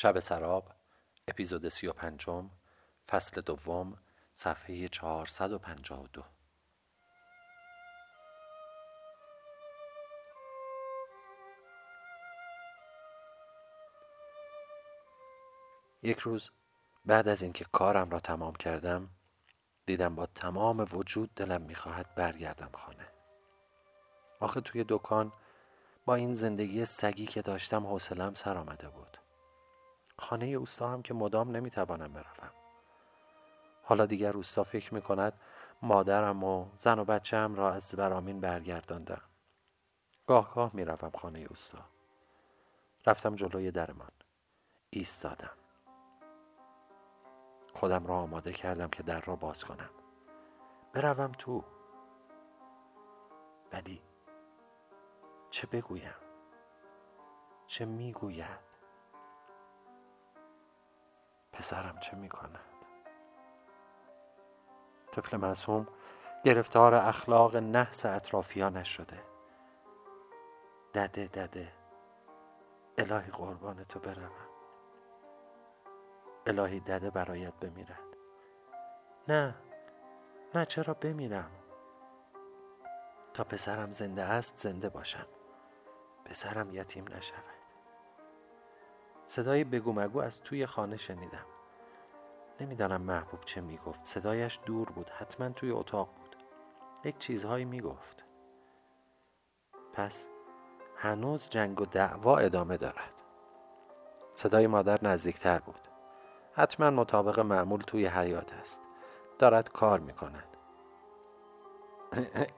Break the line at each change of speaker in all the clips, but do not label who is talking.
شب سراب اپیزود سی و پنجم فصل دوم صفحه چهارصد و پنجاه و دو. یک روز بعد از اینکه کارم را تمام کردم دیدم با تمام وجود دلم می‌خواهد برگردم خانه. آخه توی دکان با این زندگی سگی که داشتم حوصلم سر آمده بود. خانه اوستا هم که مدام نمی‌توانم بروم. حالا دیگر اوستا فکر می‌کند مادرم و زن و بچه هم را از برامین برگرداندم گاه گاه می‌روم خانه اوستا. رفتم جلوی درمان. ایستادم. خودم را آماده کردم که در را باز کنم. بروم تو. ولی چه بگویم؟ چه می‌گوید؟ پسرم چه می‌کند؟ طفل معصوم گرفتار اخلاق نحس اطرافیانش شده. دده دده. الهی قربان تو بروم. الهی دده برایت بمیرد نه نه چرا بمیرم؟ تا پسرم زنده است زنده باشم. پسرم یتیم نشود. صدای بگو مگو از توی خانه شنیدم. نمی‌دانم محبوب چه می‌گفت. صدایش دور بود. حتما توی اتاق بود. یک چیزهایی می‌گفت. پس هنوز جنگ و دعوا ادامه دارد. صدای مادر نزدیکتر بود. حتما مطابق معمول توی حیات است. دارد کار می‌کند.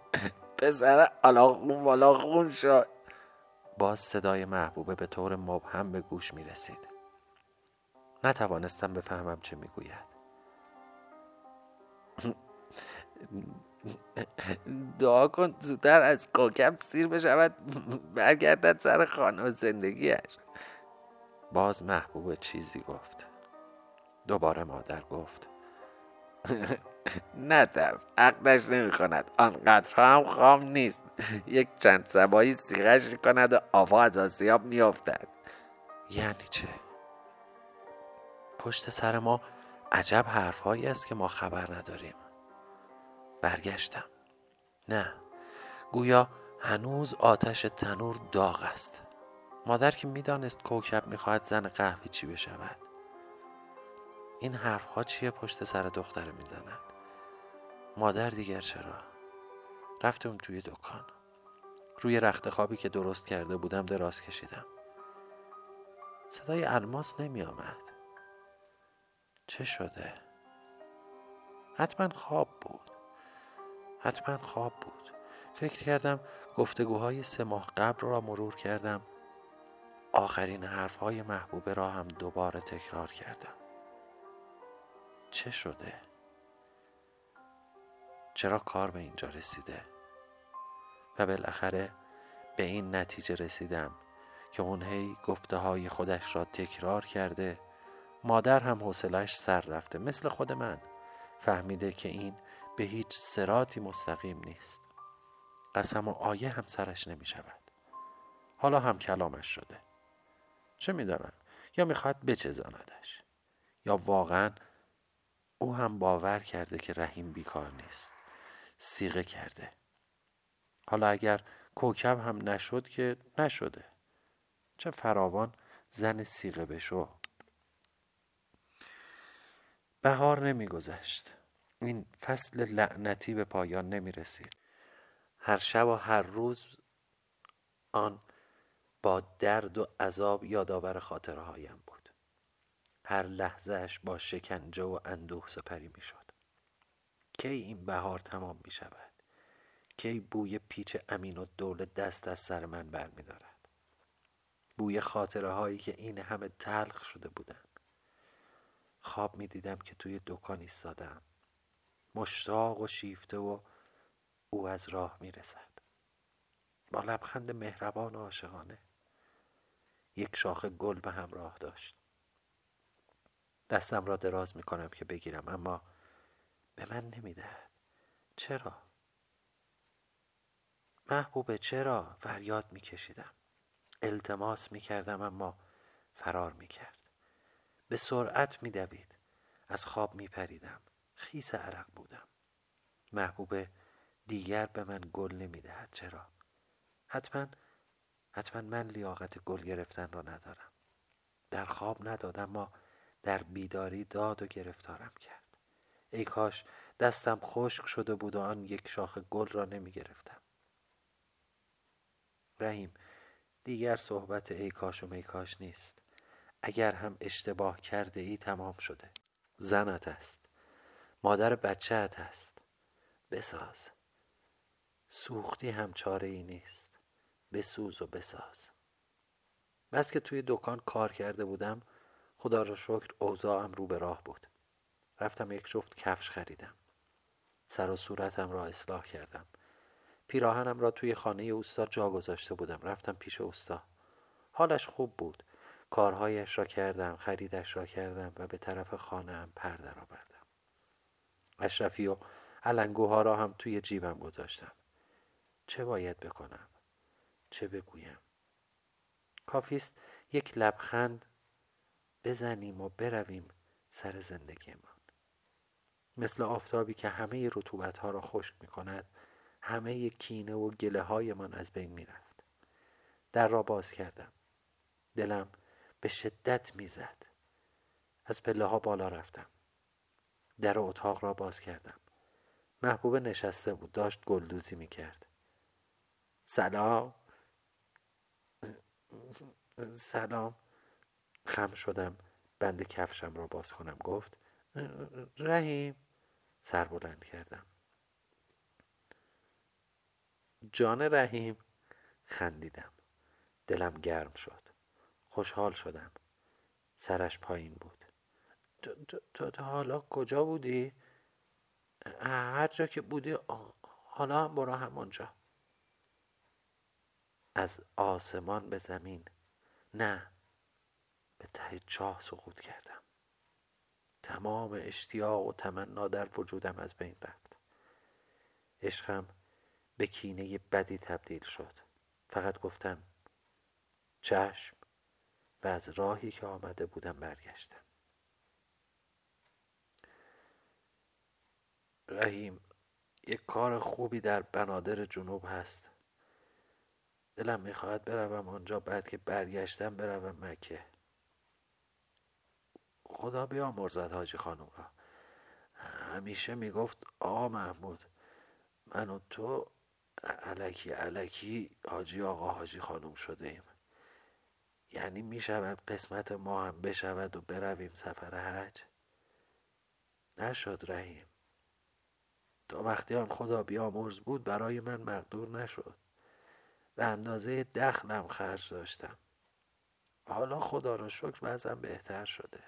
پسر الاغون والاغون شد. باز صدای محبوبه به طور مبهم به گوش می رسید نتوانستم بفهمم چه می‌گوید. دعا کن زودتر از کوکب سیر بشود برگردد سر خانه و زندگیش باز محبوب چیزی گفت. دوباره مادر گفت. نترس عقدش نمی کند آنقدر هم خام نیست. یک چند سبایی سیغش می کند و آفا از آسیاب می افتد یعنی چه؟ پشت سر ما عجب حرفهایی است که ما خبر نداریم. برگشتم. نه. گویا هنوز آتش تنور داغ است. مادر که می‌دانست کوکب می‌خواهد زن قهوه چی بشود. این حرفها چیه پشت سر دختر می‌زند؟ مادر دیگر چرا؟ رفتم توی دکان. روی رخت خوابی که درست کرده بودم دراز کشیدم. صدای الماس نمی آمد. چه شده؟ حتما خواب بود. حتما خواب بود. فکر کردم گفتگوهای سه ماه قبل را مرور کردم. آخرین حرفهای محبوبه را هم دوباره تکرار کردم. چه شده؟ چرا کار به اینجا رسیده؟ و بالاخره به این نتیجه رسیدم که اون هی گفته های خودش را تکرار کرده مادر هم حوصلش سر رفته مثل خود من. فهمیده که این به هیچ سراتی مستقیم نیست. قسم و آیه هم سرش نمی شود حالا هم کلامش شده. چه می‌دانم؟ یا می‌خواد بچزاندش یا واقعا او هم باور کرده که رحیم بیکار نیست؟ سیغه کرده. حالا اگر کوکب هم نشد که نشده. چه فراوان زن سیغه بشو. بهار نمیگذشت. این فصل لعنتی به پایان نمی رسید هر شب و هر روز آن با درد و عذاب یادآور خاطره هایم بود. هر لحظهش با شکنجه و اندوه سپری می شد کی این بهار تمام می شود کی بوی پیچ امین و دول دست از سر من بر می دارد بوی خاطره هایی که این همه تلخ شده بودند. خواب می دیدم که توی دکان ایستادم. مشتاق و شیفته و او از راه می رسد با لبخند مهربان و عاشقانه یک شاخه گل به همراه داشت. دستم را دراز می کنم که بگیرم اما به من نمی‌دهد. چرا؟ محبوبه چرا فریاد می کشیدم التماس می کردم اما فرار می کرد به سرعت میدوید. از خواب میپریدم. خیس عرق بودم. محبوبه دیگر به من گل نمی‌دهد. چرا؟ حتما حتما من لیاقت گل گرفتن را ندارم. در خواب ندادم ما در بیداری داد و گرفتارم کرد. ای کاش دستم خشک شده بود و آن یک شاخ گل را نمی گرفتم رحیم دیگر صحبت ای کاش و میکاش نیست. اگر هم اشتباه کرده ای تمام شده. زنت است. مادر بچهت است. بساز. سوختی هم چاره ای نیست. بسوز و بساز. بس که توی دکان کار کرده بودم خدا را شکر اوضاعم رو به راه بود. رفتم یک جفت کفش خریدم. سر و صورتم را اصلاح کردم. پیراهنم را توی خانه اوستا جا گذاشته بودم. رفتم پیش اوستا حالش خوب بود. کارهایش را کردم خریدش را کردم و به طرف خانه هم پر آوردم اشرفی و علنگوها را هم توی جیبم گذاشتم. چه باید بکنم؟ چه بگویم؟ کافیست یک لبخند بزنیم و برویم سر زندگیمان مثل آفتابی که همه رطوبت ها را خشک می کند همه کینه و گله های من از بین می رفت در را باز کردم. دلم به شدت می‌زد. از پله ها بالا رفتم. در اتاق را باز کردم. محبوبه نشسته بود داشت گلدوزی می‌کرد. سلام. سلام. خم شدم. بند کفشم را باز کنم. گفت رحیم سر بلند کردم. جان رحیم خندیدم. دلم گرم شد. خوشحال شدم. سرش پایین بود. تو تا حالا کجا بودی؟ هر جا که بودی حالا هم برو همونجا. از آسمان به زمین. نه به ته چاه سقوط کردم. تمام اشتیاق و تمنا در وجودم از بین رفت. عشقم به کینه بدی تبدیل شد. فقط گفتم چشم و از راهی که آمده بودم برگشتم. رحیم یک کار خوبی در بنادر جنوب هست. دلم می‌خواهد بروم آنجا بعد که برگشتم بروم مکه. خدا بیامرزد حاجی خانم. را همیشه می‌گفت آقا محمود من و تو علکی علکی حاجی آقا حاجی خانم شده ایم یعنی می شود قسمت ما هم بشود و برویم سفر حج؟ نشد رحیم. تا وقتی آن خدا بیامرز بود برای من مقدور نشد. به اندازه دخلم خرج داشتم. حالا خدا را شکر وضعم بهتر شده.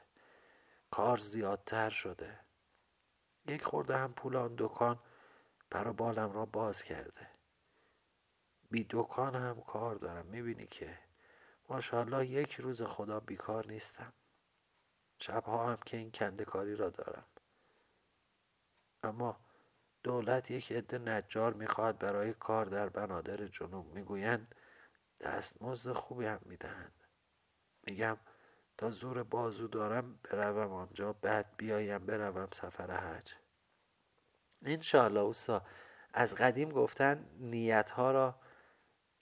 کار زیادتر شده. یک خورده هم پول آن دکان برا بالم را باز کرده. بی دکان هم کار دارم می‌بینی که؟ ماشاءالله یک روز خدا بیکار نیستم. شبها هم که این کندکاری را دارم. اما دولت یک عده نجار می‌خواهد برای کار در بنادر جنوب می‌گویند دستمزد خوبی هم می‌دهند. میگم زور بازو دارم بروم آنجا بعد بیایم بروم سفر حج. انشاءالله اوستا از قدیم گفتن نیت ها را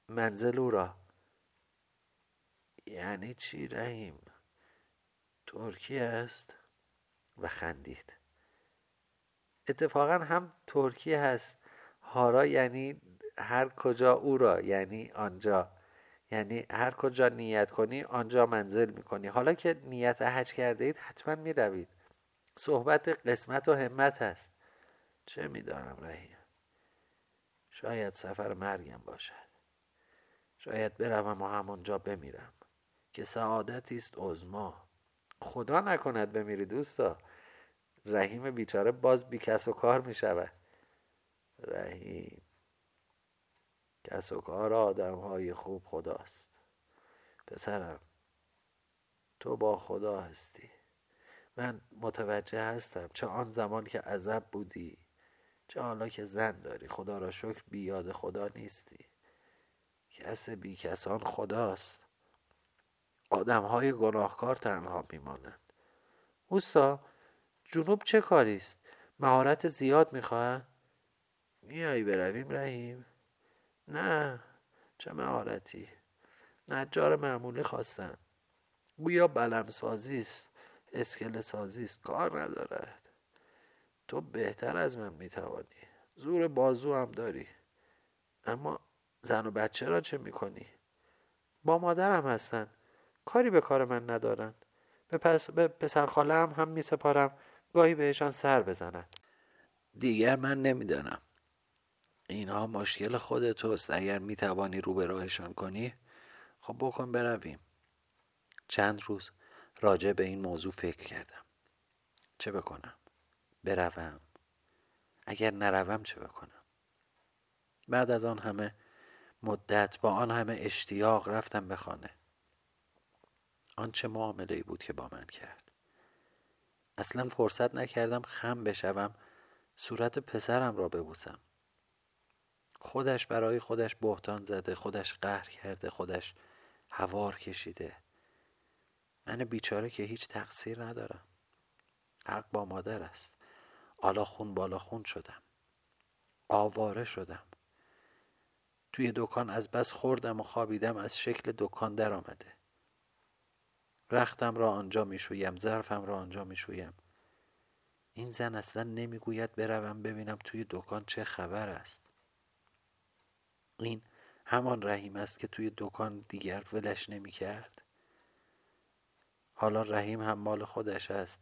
منزل او را. یعنی چی رحیم؟ ترکی است و خندید. اتفاقا هم ترکی هست. هارا یعنی هر کجا او را یعنی آنجا. یعنی هر کجا نیت کنی آنجا منزل می‌کنی. حالا که نیت حج کرده اید حتما می‌روید. صحبت قسمت و همت هست. چه می‌دانم رحیم؟ شاید سفر مرگم باشد. شاید بروم و همونجا بمیرم. که سعادتی است عزما خدا نکند بمیری دوستا. رحیم بیچاره باز بی کس و کار می شود رحیم. کس و کار آدم های خوب خداست. پسرم تو با خدا هستی. من متوجه هستم چه آن زمان که عذب بودی چه حالا که زن داری. خدا را شکر بی یاد خدا نیستی. کس بی کسان خداست. آدم های گناهکار تنها میمانند. اوستا جنوب چه کاری است مهارت زیاد می‌خواهد میایی برویم رحیم. نه چه مهارتی. نجار معمولی خواستن. گویا بلم سازی است اسکله سازی است کار ندارد. تو بهتر از من می‌توانی. زور بازو هم داری. اما زن و بچه را چه می‌کنی؟ با مادرم هستن. کاری به کار من ندارن. به, پس به پسر خاله هم هم می سپارم گاهی بهشان سر بزنند دیگر من نمی‌دانم. اینها مشکل خود توست اگر می توانی رو به راهشان کنی خب بکن برویم. چند روز راجع به این موضوع فکر کردم. چه بکنم؟ بروم. اگر نروم چه بکنم؟ بعد از آن همه مدت با آن همه اشتیاق رفتم به خانه. آن چه معامله بود که با من کرد؟ اصلا فرصت نکردم خم بشوم صورت پسرم را ببوسم. خودش برای خودش بهتان زده خودش قهر کرده خودش هوار کشیده. من بیچاره که هیچ تقصیر ندارم. حق با مادر است. آلا خون بالا خون شدم. آواره شدم. توی دکان از بس خوردم و خوابیدم از شکل دکان در آمده. رختم را آنجا می‌شویم ظرفم را آنجا می‌شویم این زن اصلا نمی‌گوید بروم ببینم توی دکان چه خبر است. این همان رحیم است که توی دکان دیگر ولش نمی کرد. حالا رحیم هم مال خودش است.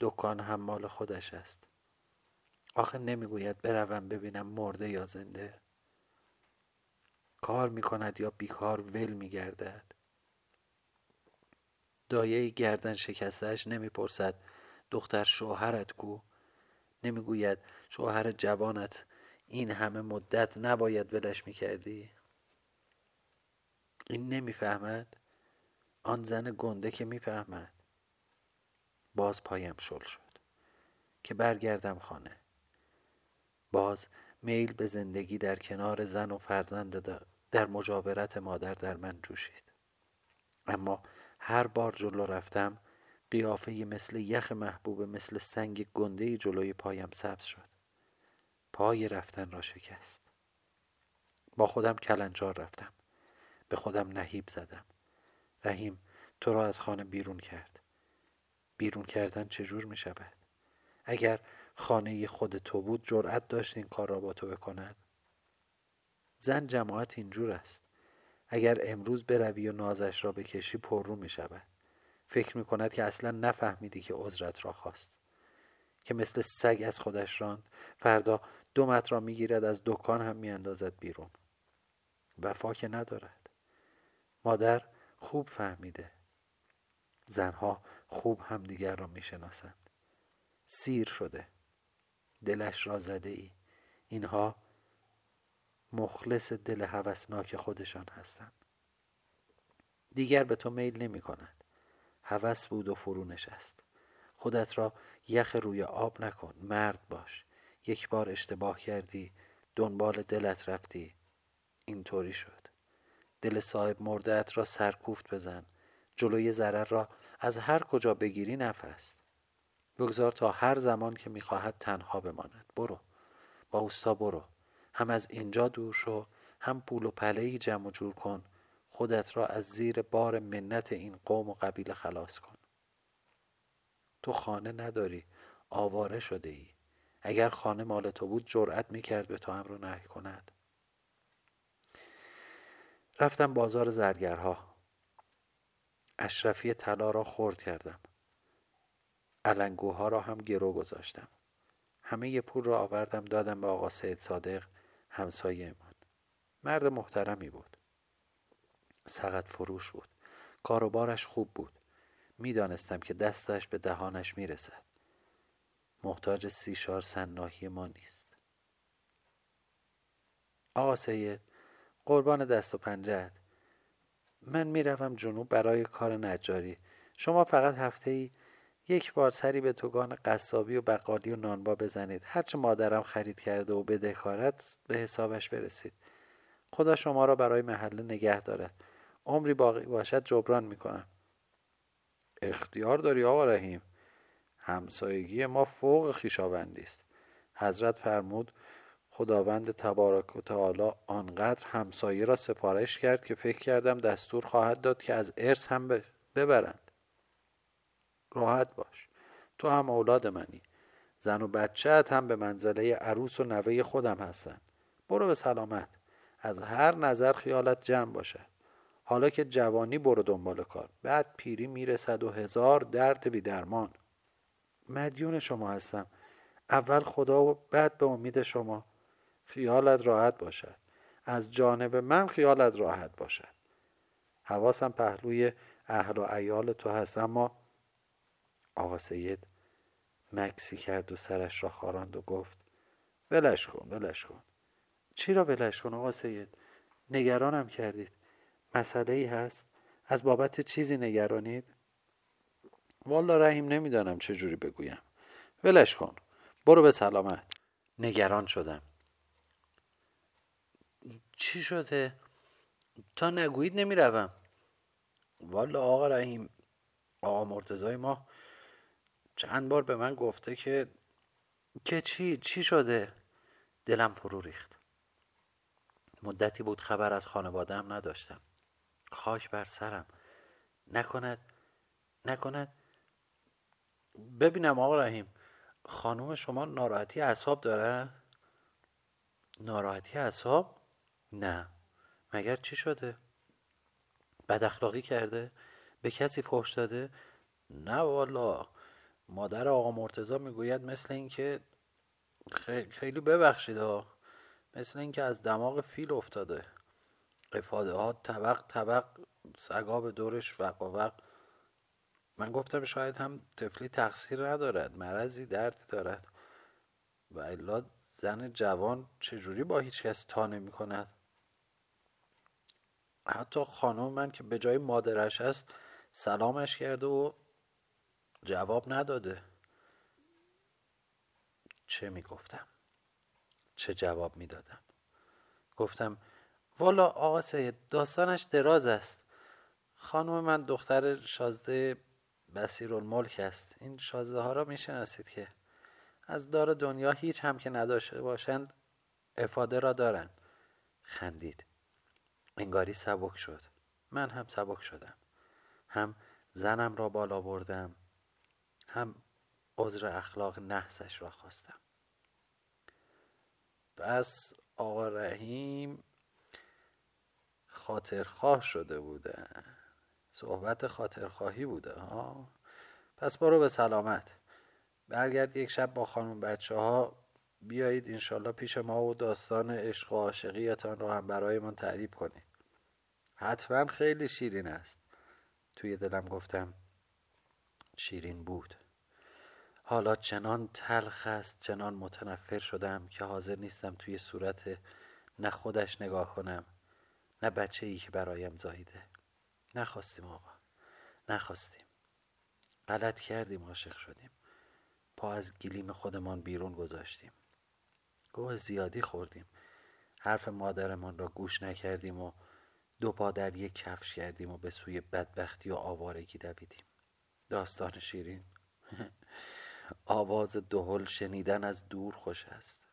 دکان هم مال خودش است. آخه نمی‌گوید بروم ببینم مرده یا زنده. کار می کند یا بیکار ول می گردد. دایه گردن شکستش نمی‌پرسد دختر شوهرت کو؟ نمی‌گوید شوهر جوانت این همه مدت نباید ولش می‌کردی؟ این نمی‌فهمد؟ آن زن گنده که می‌فهمد. باز پایم شل شد. که برگردم خانه. باز میل به زندگی در کنار زن و فرزند در مجاورت مادر در من جوشید. اما هر بار جلو رفتم قیافه مثل یخ محبوب مثل سنگ گنده جلوی پایم سبز شد. پای رفتن را شکست. با خودم کلنجار رفتم. به خودم نهیب زدم. رحیم تو را از خانه بیرون کرد. بیرون کردن چجور می شود؟ اگر خانه خود تو بود جرأت داشت این کار را با تو بکند زن جماعت اینجور است. اگر امروز بروی و نازش را بکشی پررو می شود. فکر می کند که اصلا نفهمیدی که عذرت را خواست. که مثل سگ از خودش راند. فردا دومت را می‌گیرد از دکان هم میاندازد بیرون. وفا که ندارد. مادر خوب فهمیده. زنها خوب همدیگر را می‌شناسند. سیر شده. دلش را زده ای اینها مخلص دل هوسناک خودشان هستند. دیگر به تو میل نمی کند هوس بود و فرو نشست خودت را یخ روی آب نکن مرد باش. یک بار اشتباه کردی دنبال دلت رفتی. اینطوری شد. دل صاحب مردهت را سرکوفت بزن. جلوی ضرر را از هر کجا بگیری نفست بگذار تا هر زمان که می‌خواهد تنها بماند. برو. با اوستا برو. هم از اینجا دور شو هم پول و پله جمع جور کن. خودت را از زیر بار منت این قوم و قبیله خلاص کن. تو خانه نداری آواره شده ای. اگر خانه مال تو بود جرأت می‌کرد به تو امر و نهی کند. رفتم بازار زرگرها. اشرفی طلا را خورد کردم. علنگوها را هم گرو گذاشتم. همه پول را آوردم دادم به آقا سید صادق همسایه من مرد محترمی بود. سقط فروش بود. کاروبارش خوب بود. می‌دانستم که دستش به دهانش می‌رسد. محتاج سیشار سناهی ما نیست. آقا سید قربان دست و پنجت من می‌روم جنوب برای کار نجاری. شما فقط هفته ای یک بار سری به توگان قصابی و بقالی و نانبا بزنید. هرچه مادرم خرید کرده و بدهکارت به حسابش برسید. خدا شما را برای محله نگه دارد. عمری باقی باشد جبران می‌کنم. اختیار داری آقا رحیم؟
همسایگی ما فوق خیشاوندی است. حضرت فرمود خداوند تبارک و تعالی آنقدر همسایه را سفارش کرد که فکر کردم دستور خواهد داد که از ارث هم ببرند. راحت باش. تو هم اولاد منی. زن و بچهت هم به منزله عروس و نوه خودم هستند برو به سلامت. از هر نظر خیالت جمع باشد حالا که جوانی برو دنبال کار. بعد پیری می‌رسد و هزار درد بی درمان مدیون شما هستم. اول خدا و بعد به امید شما. خیالت راحت باشد. از جانب من خیالت راحت باشد. حواسم پهلوی اهل و ایال تو هست. اما آقا سید مکسی کرد و سرش را خاراند و گفت ولش کن ولش کن. چی را ولش کن آقا سید؟ نگرانم کردید. مسئله ای هست؟ از بابت چیزی نگرانید؟ والا رحیم نمی‌دانم چه جوری بگویم. ولش کن. برو به سلامت. نگران شدم. چی شده؟ تا نگویید نمی‌روم. والا آقا رحیم آقا مرتضای ما چند بار به من گفته که که چی؟ چی شده؟ دلم فرو ریخت. مدتی بود خبر از خانوادم نداشتم. خاک بر سرم. نکند نکند. ببینم آقا رحیم خانوم شما ناراحتی اعصاب داره؟ ناراحتی اعصاب؟ نه. مگر چی شده؟ بد اخلاقی کرده؟ به کسی فحش داده؟ نه والا. مادر آقا مرتزا می‌گوید مثل اینکه خیلی ببخشید ها مثل اینکه از دماغ فیل افتاده. افاده ها طبق طبق سگا به دورش وق من گفتم شاید هم طفلی تقصیر ندارد مرضی دردی دارد. و الا زن جوان چجوری با هیچ کس تا نمی کند حتی خانم من که به جای مادرش است سلامش کرده و جواب نداده. چه می گفتم چه جواب می دادم گفتم والا آقا سید داستانش دراز است. خانم من دختر شازده بسیر الملک است. این شازده ها را می‌شناسید که از دار دنیا هیچ هم که نداشته باشند افاده را دارند. خندید. انگاری سبک شد. من هم سبک شدم. هم زنم را بالا بردم. هم عذر اخلاق نحسش را خواستم. پس آقا رحیم خاطرخواه شده بوده. صحبت خاطرخواهی بوده ها؟ پس برو به سلامت. برگرد یک شب با خانم بچه ها بیایید انشالله پیش ما و داستان عشق و عاشقیتان را هم برای من تعریف کنید. حتما خیلی شیرین است. توی دلم گفتم شیرین بود. حالا چنان تلخ است چنان متنفر شدم که حاضر نیستم توی صورت نه خودش نگاه کنم. نه بچه ای که برایم زاییده. نخواستیم آقا. نخواستیم. غلط کردیم عاشق شدیم. پا از گلیم خودمان بیرون گذاشتیم. گوه زیادی خوردیم. حرف مادرمان را گوش نکردیم و دو پا در یک کفش کردیم و به سوی بدبختی و آوارگی دویدیم. داستان شیرین. آواز دهل شنیدن از دور خوش است.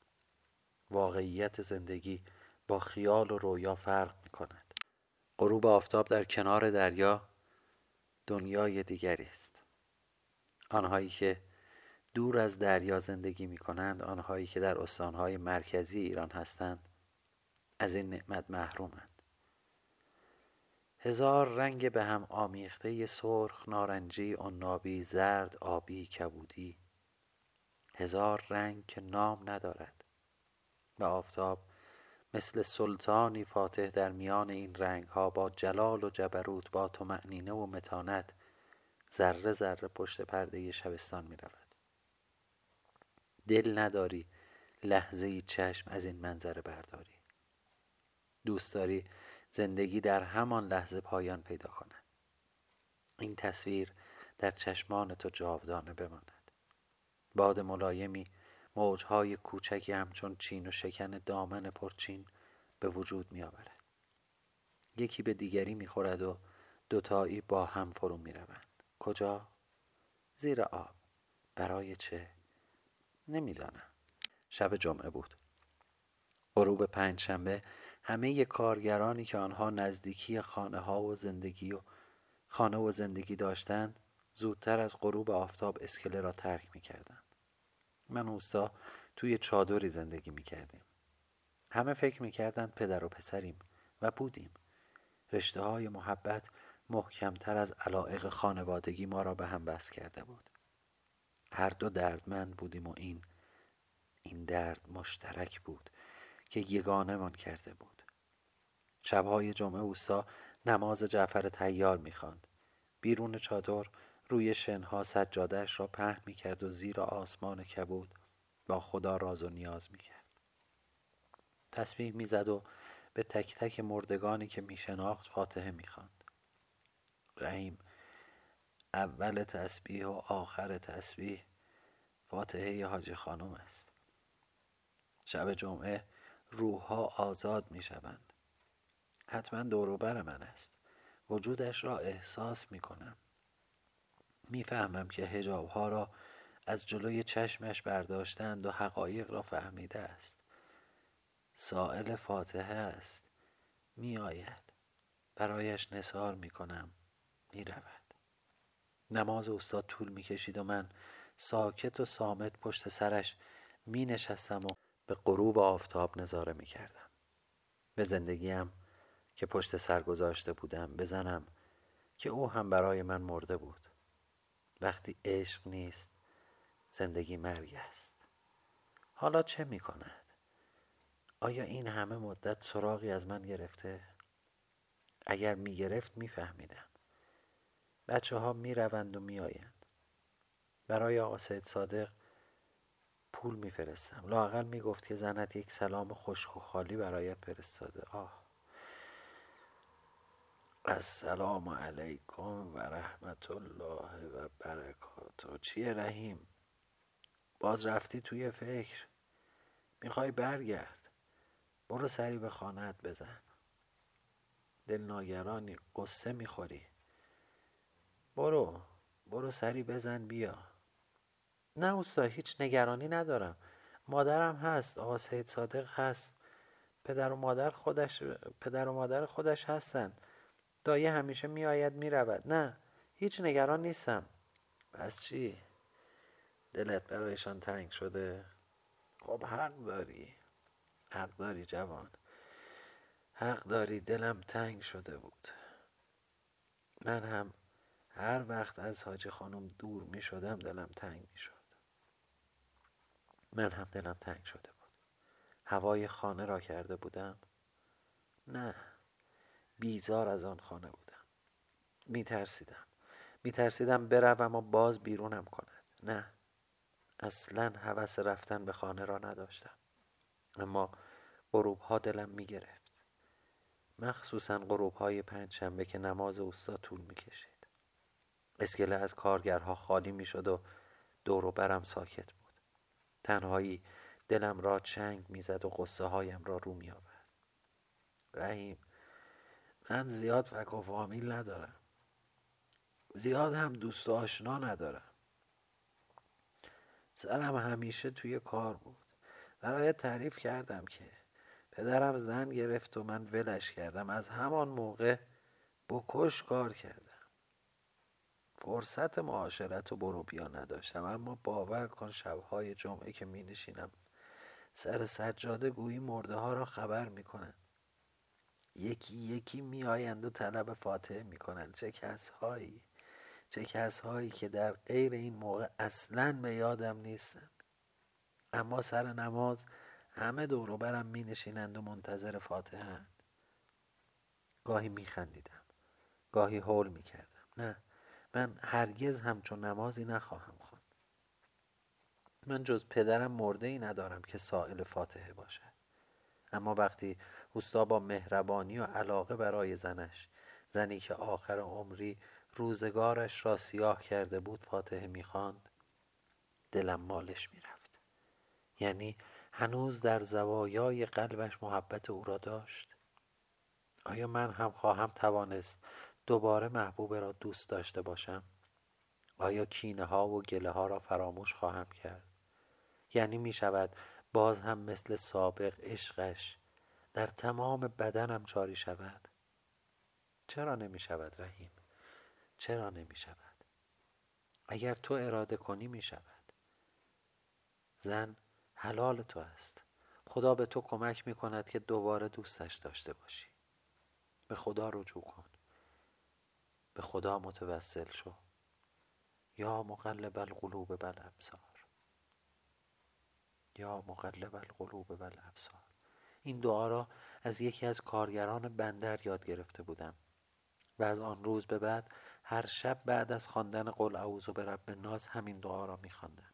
واقعیت زندگی با خیال و رویا فرق می کند غروب آفتاب در کنار دریا دنیای دیگری است. آنهایی که دور از دریا زندگی می کنند آنهایی که در استانهای مرکزی ایران هستند از این نعمت محرومند. هزار رنگ به هم آمیخته سرخ نارنجی عنابی زرد آبی کبودی. هزار رنگ که نام ندارد. و آفتاب مثل سلطانی فاتح در میان این رنگ ها با جلال و جبروت با معنینه و متانت ذره ذره پشت پرده شبستان می رود دل نداری لحظه چشم از این منظره برداری. دوست داری زندگی در همان لحظه پایان پیدا کند. این تصویر در چشمان تو جاودانه بماند. باد ملایمی موجهای کوچکی همچون چین و شکن دامن پرچین به وجود می آورد. یکی به دیگری می خورد و دوتایی با هم فرو می روند. کجا؟ زیر آب برای چه نمی‌دانم شب جمعه بود غروب پنجشنبه همه کارگرانی که آنها نزدیکی خانه ها و زندگی و خانه و زندگی داشتند زودتر از غروب آفتاب اسکله را ترک می کردند. من اوستا توی چادری زندگی می کردیم. همه فکر می کردند پدر و پسریم و بودیم. رشته های محبت محکمتر از علائق خانوادگی ما را به هم بس کرده بود. هر دو دردمند بودیم و این این درد مشترک بود که یگانه من کرده بود شبهای جمعه اوسا نماز جعفر تیار می‌خواند بیرون چادر روی شنها سجادهش را پهن می‌کرد و زیر آسمان کبود با خدا راز و نیاز می‌کرد. تسبیح می‌زد و به تک تک مردگانی که میشناخت فاتحه می‌خواند. رحیم اول تسبیح و آخر تسبیح فاتحه حاج خانم است. شب جمعه روحها آزاد می شوند حتما دوروبر من است. وجودش را احساس می کنم می‌فهمم که هجاب ها را از جلوی چشمش برداشتند و حقایق را فهمیده است. سائل فاتحه است. می آید برایش نثار می کنم می رود نماز استاد طول می کشید و من ساکت و سامت پشت سرش می نشستم و به غروب آفتاب نظاره می کردم به زندگیم که پشت سر گذاشته بودم بزنم که او هم برای من مرده بود. وقتی عشق نیست زندگی مرگ است. حالا چه می کند؟ آیا این همه مدت سراغی از من گرفته؟ اگر می گرفت می فهمیدم بچه ها می روند و می آیند برای آقا سید صادق پول میفرستم. لاقل می‌گفت که زنت یک سلام خشک و خالی برایت فرستاده. آه. السلام علیکم و رحمت الله و برکاته. چیه رحیم؟ باز رفتی توی فکر؟ می‌خوای برگرد؟ برو سری به خانت بزن. دل ناگرانی قصه می‌خوری. برو برو سری بزن بیا. نه اوستا هیچ نگرانی ندارم. مادرم هست آقا سید صادق هست. پدر و مادر خودش پدر و مادر خودش هستن. دایه همیشه میآید می‌رود. نه هیچ نگران نیستم. پس چی؟ دلت برایشان تنگ شده؟ خب حق داری. حق داری جوان. حق داری دلم تنگ شده بود. من هم هر وقت از حاج خانم دور می شدم دلم تنگ می شد من هم دلم تنگ شده بود. هوای خانه را کرده بودم؟ نه. بیزار از آن خانه بودم. می ترسیدم می ترسیدم بروم و باز بیرونم کند. نه اصلا حوس رفتن به خانه را نداشتم. اما غروب ها دلم می گرفت مخصوصا غروب های پنج شنبه که نماز اوستا طول می کشید اسکله از کارگرها خالی می شد و دور و برم ساکت بود. تنهایی دلم را چنگ می‌زد و قصه هایم را رو می آورد رحیم من زیاد فک و فامیل ندارم. زیاد هم دوست آشنا ندارم. سرم همیشه توی کار بود. برای تعریف کردم که پدرم زن گرفت و من ولش کردم. از همان موقع بکش کار کردم. فرصت معاشرت و برو بیا نداشتم. اما باور کن شبهای جمعه که می نشینم سر سجاده گویی مرده ها را خبر می کنند یکی یکی می آیند و طلب فاتحه می کنند چه کس هایی چه کس هایی که در غیر این موقع اصلا به یادم نیستند. اما سر نماز همه دور برم می نشینند و منتظر فاتحه گاهی می خندیدم گاهی حول می کردم نه من هرگز همچون نمازی نخواهم خواند. من جز پدرم مرده ای ندارم که سائل فاتحه باشد. اما وقتی اوستا با مهربانی و علاقه برای زنش. زنی که آخر عمری روزگارش را سیاه کرده بود فاتحه می‌خواند. دلم مالش می‌رفت. یعنی هنوز در زوایای قلبش محبت او را داشت. آیا من هم خواهم توانست دوباره محبوب را دوست داشته باشم؟ آیا کینه ها و گله ها را فراموش خواهم کرد؟ یعنی می شود باز هم مثل سابق عشقش در تمام بدنم جاری شود. چرا نمی شود رحیم؟ چرا نمی شود؟ اگر تو اراده کنی می شود. زن حلال تو است. خدا به تو کمک می کند که دوباره دوستش داشته باشی. به خدا رجوع کن. به خدا متوسل شو. یا مقلب القلوب بل ابصار یا مقلب القلوب بل ابصار این دعا را از یکی از کارگران بندر یاد گرفته بودم. و از آن روز به بعد هر شب بعد از خواندن قل اعوذ به رب ناز همین دعا را میخواندم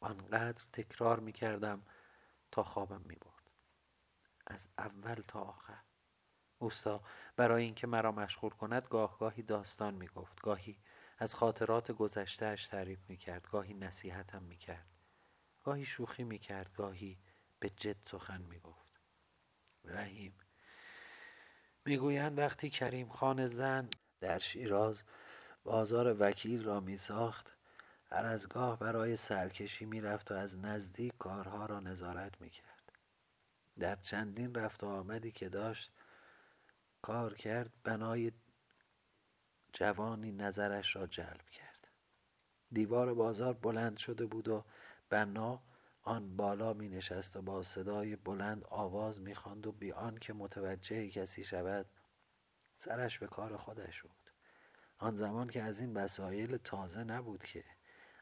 آنقدر تکرار می‌کردم تا خوابم می‌برد از اول تا آخر. اوستا برای اینکه مرا مشغول کند گاه گاهی داستان می‌گفت گاهی از خاطرات گذشتهاش تعریف می‌کرد گاهی نصیحتم می‌کرد گاهی شوخی می‌کرد گاهی به جد سخن می‌گفت رحیم می‌گویند وقتی کریم خان زن در شیراز بازار وکیل را می ساخت هر از گاه برای سرکشی می رفت و از نزدیک کارها را نظارت می کرد. در چندین رفت و آمدی که داشت کار کرد بنای جوانی نظرش را جلب کرد دیوار بازار بلند شده بود و بنا آن بالا می نشست و با صدای بلند آواز می خواند و بی که متوجه کسی شود سرش به کار خودش بود. آن زمان که از این وسایل تازه نبود که.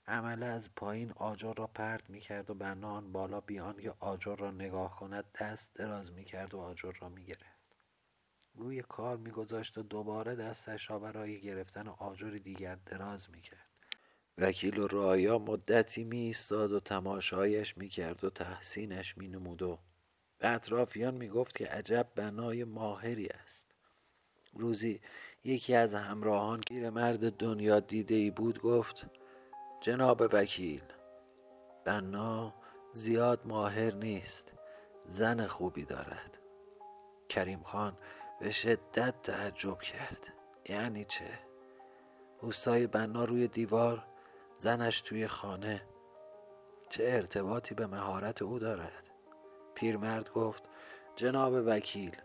عمله از پایین آجر را پرت می کرد و بنا آن بالا بیان که آجر را نگاه کند دست دراز می کرد و آجر را می گرفت روی کار میگذاشت و دوباره دستش را برای گرفتن آجر دیگر دراز می‌کرد. وکیل و رایا مدتی می ایستاد و تماشایش می کرد و تحسینش می نمود و به اطرافیان می گفت که عجب بنای ماهری است. روزی یکی از همراهان که مرد دنیا دیده ای بود گفت جناب وکیل بنا زیاد ماهر نیست زن خوبی دارد. کریم خان به شدت تعجب کرد. یعنی چه؟ اوستای بنا روی دیوار زنش توی خانه. چه ارتباطی به مهارت او دارد. پیرمرد گفت جناب وکیل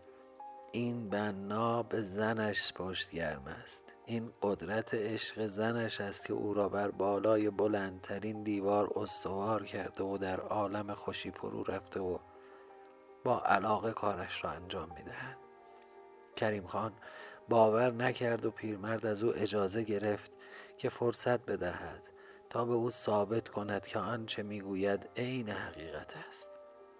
این بنا به زنش پشت گرم است. این قدرت عشق زنش است که او را بر بالای بلندترین دیوار استوار کرده و در عالم خوشی فرو رفته و با علاقه کارش را انجام می‌دهد. کریم خان باور نکرد و پیرمرد از او اجازه گرفت که فرصت بدهد. تا به او ثابت کند که آنچه می‌گوید عین حقیقت است.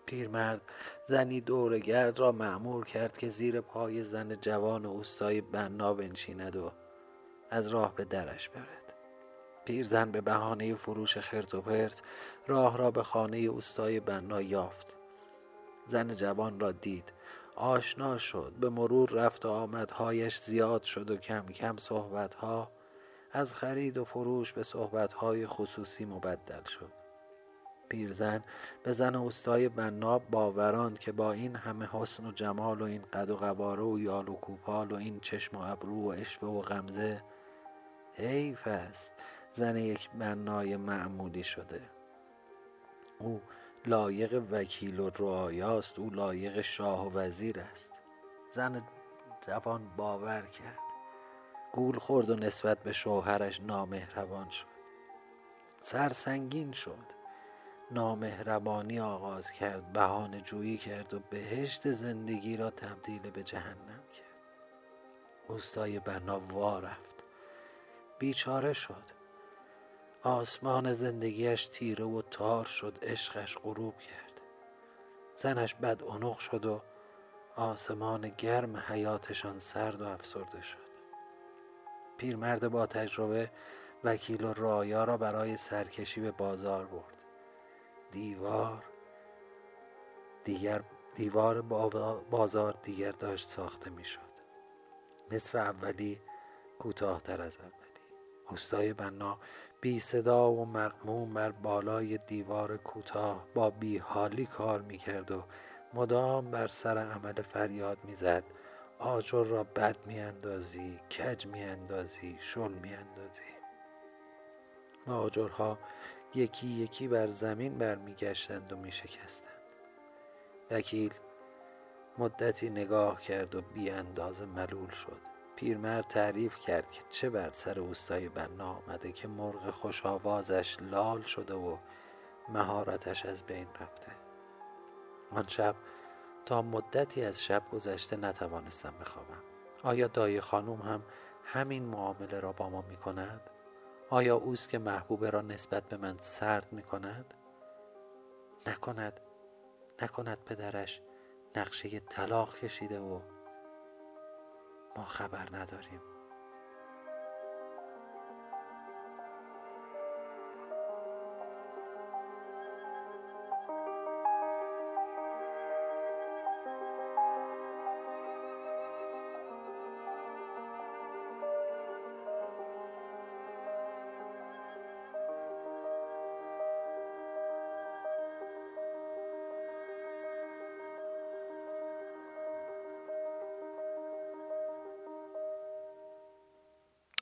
پیرمرد زنی دورگرد را معمور کرد که زیر پای زن جوان اوستای بنا بنشیند و از راه به درش برد. پیرزن به بهانه فروش خرت و پرت راه را به خانه اوستای بنا یافت. زن جوان را دید. آشنا شد. به مرور رفت و آمدهایش زیاد شد و کم کم صحبتها از خرید و فروش به صحبتهای خصوصی مبدل شد. پیرزن به زن اوستای بنا باوراند که با این همه حسن و جمال و این قد و قواره و یال و کوپال و این چشم و ابرو و اشوه و غمزه حیف است. زن یک بنای معمولی شده. او لایق وکیل و رعایاست. او لایق شاه و وزیر است. زن جوان باور کرد. گول خورد و نسبت به شوهرش نامهربان شد. سرسنگین شد. نامهربانی آغاز کرد بهانه جویی کرد و بهشت زندگی را تبدیل به جهنم کرد. اوستای بنا وا رفت. بیچاره شد. آسمان زندگیش تیره و تار شد عشقش غروب کرد. زنش بد شد و آسمان گرم حیاتشان سرد و افسرده شد. پیرمرد با تجربه وکیل و رایا را برای سرکشی به بازار برد. دیوار دیگر دیوار بازار دیگر داشت ساخته می شد نصف اولی کوتاهتر از اولی. اوستای بنا بی صدا و مقموم بر بالای دیوار کوتاه با بی حالی کار می کرد و مدام بر سر عمل فریاد می‌زد. آجر را بد می اندازی کج می اندازی شل می اندازی آجرها یکی یکی بر زمین برمیگشتند و میشکستند. وکیل مدتی نگاه کرد و بی اندازه ملول شد. پیرمرد تعریف کرد که چه بر سر اوستای بنا آمده که مرغ خوش آوازش لال شده و مهارتش از بین رفته. آن شب تا مدتی از شب گذشته نتوانستم بخوابم آیا دایی خانوم هم همین معامله را با ما می کند؟ آیا اوست که محبوبه را نسبت به من سرد می کند؟ نکند نکند پدرش نقشه طلاق کشیده و ما خبر نداریم